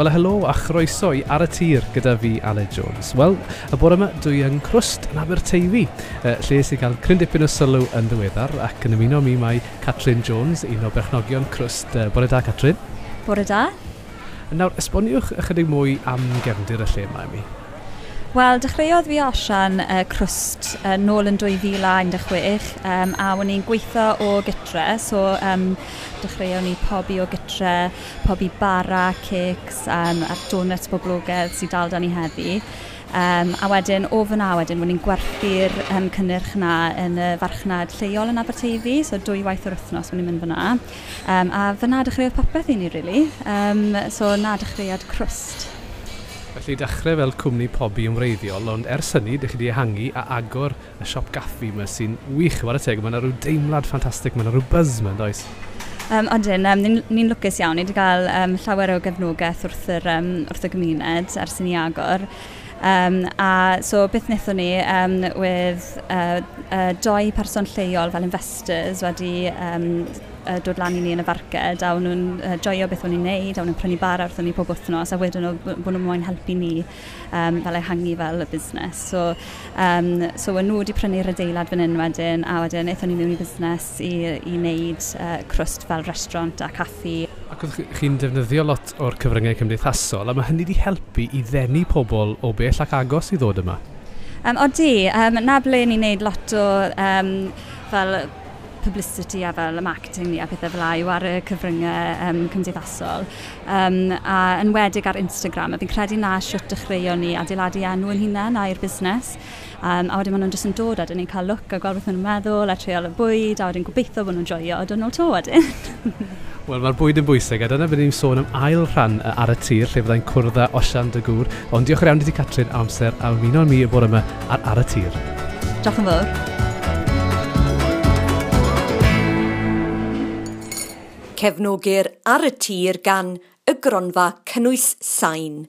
Wel, helo a chroeso i ar y tir gyda fi, Aled Jones. Wel, y bore yma dwi yn crwst yn Aberteifi, lle sy'n cael cryn o sylw yn ddiweddar ac yn ymuno mi mae Catrin Jones, un o berchnogion crwst. Bore da, Catrin. Bore da. Nawr, esboniwch ychydig mwy am gefndir y lle mae mi. Wel, dechreuodd fi osian uh, crwst uh, nôl yn 2016 um, a wna'n i'n gweithio o gytre, so um, dechreuodd ni pobi o gytre, pobi bara, cakes um, a'r donuts boblogaidd sydd dal dan ni heddi. Um, a wedyn, o fyna wedyn, wna'n i'n gwerthu'r um, cynnyrch yna yn y farchnad lleol yn Aberteifi, so dwy waith o'r wythnos wna'n i'n mynd fyna. Um, a fyna dechreuodd popeth i ni, really. Um, so na dechreuad crwst. Felly dechrau fel cwmni pobi ymreiddiol, ond ers hynny, dych chi wedi ehangu a agor y siop gaffi yma sy'n wych yn teg. Mae yna rhyw deimlad ffantastig, mae yna rhyw buzz yma, does? Um, Odyn, um, ni'n ni lwcus iawn. Ni wedi cael um, llawer o gefnogaeth wrth, yr, um, wrth y gymuned ers i ni agor. Um, a so beth wnaethon ni um, with uh, uh, doi person lleol fel investors wedi um, uh, dod lan i ni yn y farced a o'n nhw'n uh, joio beth o'n i'n neud a o'n nhw'n prynu bar wrthon ni pob wythnos a wedyn nhw bod nhw'n moyn helpu ni um, fel ehangu fel y busnes. So, um, so nhw wedi prynu'r adeilad fan hyn wedyn a wedyn eithon ni mewn i busnes i, i wneud uh, crwst fel restaurant a caffi. Ac oedd chi'n defnyddio lot o'r cyfryngau cymdeithasol, a mae hynny wedi helpu i ddenu pobl o bell ac agos i ddod yma? Um, o di, um, na ble ni'n neud lot o um, fel publicity a fel y marketing ni a pethau fel yw ar y cyfryngau um, cymdeithasol. Um, a yn wedig ar Instagram, a fi'n credu na siwt dechreuon ni adeiladu enw yn hunain a'r busnes. Um, a wedyn maen nhw'n jyst yn dod a dyn ni'n cael look a gweld beth nhw'n meddwl a treol y bwyd a wedyn gobeithio bod nhw'n joio a dyn nôl to wedyn. Wel, mae'r bwyd yn bwysig, a dyna byddwn ni'n sôn am ail rhan ar y tir, lle fyddai'n cwrdd â Osian dy gŵr. Ond diolch yn iawn i ti Catrin amser a ymuno mi y bore yma ar, ar y tir. Diolch yn fawr. cefnogir ar y tir gan y gronfa cynnwys sain.